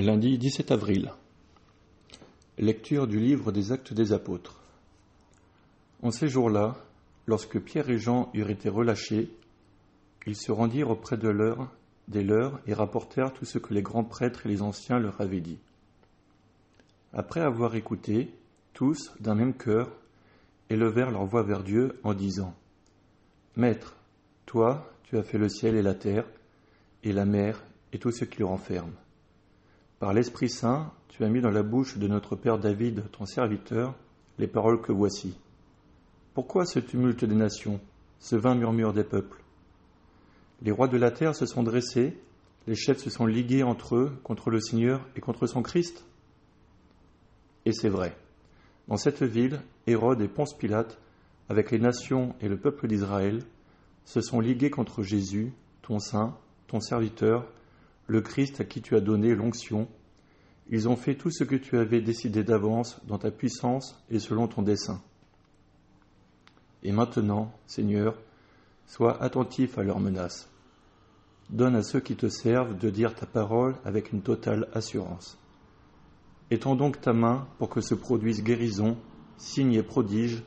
Lundi 17 avril. Lecture du livre des Actes des Apôtres. En ces jours-là, lorsque Pierre et Jean eurent été relâchés, ils se rendirent auprès de leurs, des leurs et rapportèrent tout ce que les grands prêtres et les anciens leur avaient dit. Après avoir écouté, tous, d'un même cœur, élevèrent leur voix vers Dieu en disant Maître, toi, tu as fait le ciel et la terre, et la mer et tout ce qui le renferme. Par l'Esprit Saint, tu as mis dans la bouche de notre Père David, ton serviteur, les paroles que voici. Pourquoi ce tumulte des nations, ce vain murmure des peuples? Les rois de la terre se sont dressés, les chefs se sont ligués entre eux contre le Seigneur et contre son Christ? Et c'est vrai. Dans cette ville, Hérode et Ponce Pilate, avec les nations et le peuple d'Israël, se sont ligués contre Jésus, ton saint, ton serviteur, le Christ à qui tu as donné l'onction. Ils ont fait tout ce que tu avais décidé d'avance dans ta puissance et selon ton dessein. Et maintenant, Seigneur, sois attentif à leurs menaces. Donne à ceux qui te servent de dire ta parole avec une totale assurance. Étends donc ta main pour que se produisent guérison, signes et prodiges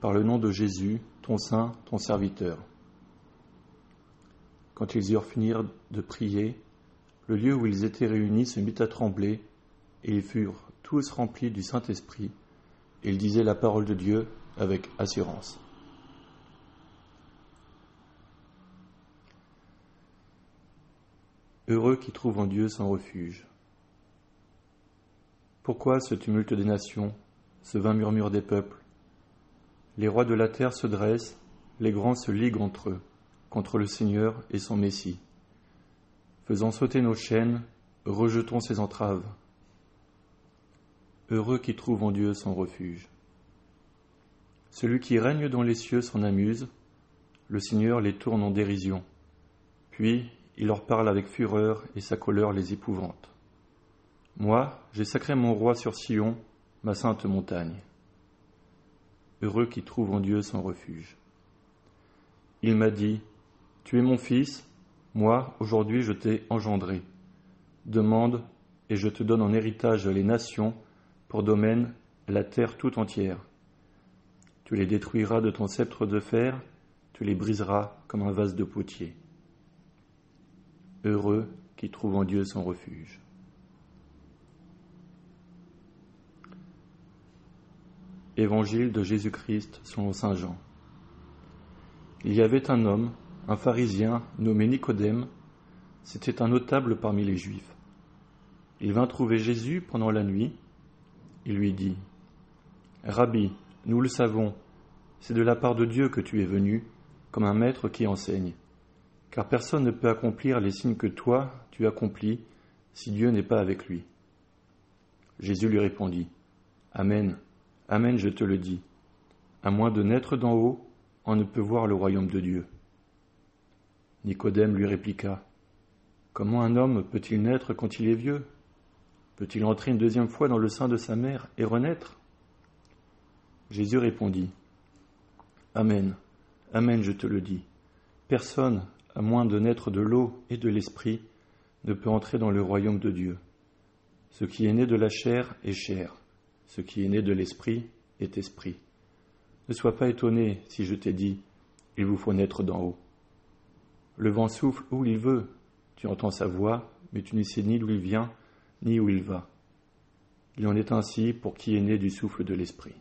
par le nom de Jésus, ton saint, ton serviteur. Quand ils eurent fini de prier, le lieu où ils étaient réunis se mit à trembler, et ils furent tous remplis du Saint-Esprit, et ils disaient la parole de Dieu avec assurance. Heureux qui trouvent en Dieu son refuge. Pourquoi ce tumulte des nations, ce vain murmure des peuples? Les rois de la terre se dressent, les grands se liguent entre eux, contre le Seigneur et son Messie. Faisons sauter nos chaînes, rejetons ses entraves. Heureux qui trouve en Dieu son refuge. Celui qui règne dans les cieux s'en amuse, le Seigneur les tourne en dérision. Puis il leur parle avec fureur et sa colère les épouvante. Moi, j'ai sacré mon roi sur Sion, ma sainte montagne. Heureux qui trouve en Dieu son refuge. Il m'a dit, Tu es mon fils, moi, aujourd'hui, je t'ai engendré. Demande, et je te donne en héritage les nations, pour domaine la terre tout entière. Tu les détruiras de ton sceptre de fer, tu les briseras comme un vase de potier. Heureux qui trouve en Dieu son refuge. Évangile de Jésus-Christ selon Saint Jean. Il y avait un homme un pharisien nommé Nicodème, c'était un notable parmi les Juifs. Il vint trouver Jésus pendant la nuit. Il lui dit, Rabbi, nous le savons, c'est de la part de Dieu que tu es venu, comme un maître qui enseigne, car personne ne peut accomplir les signes que toi tu accomplis si Dieu n'est pas avec lui. Jésus lui répondit, Amen, Amen, je te le dis, à moins de naître d'en haut, on ne peut voir le royaume de Dieu. Nicodème lui répliqua Comment un homme peut-il naître quand il est vieux? Peut-il entrer une deuxième fois dans le sein de sa mère et renaître? Jésus répondit Amen, Amen, je te le dis. Personne, à moins de naître de l'eau et de l'esprit, ne peut entrer dans le royaume de Dieu. Ce qui est né de la chair est chair, ce qui est né de l'esprit est esprit. Ne sois pas étonné si je t'ai dit Il vous faut naître d'en haut. Le vent souffle où il veut. Tu entends sa voix, mais tu ne sais ni d'où il vient, ni où il va. Il en est ainsi pour qui est né du souffle de l'Esprit.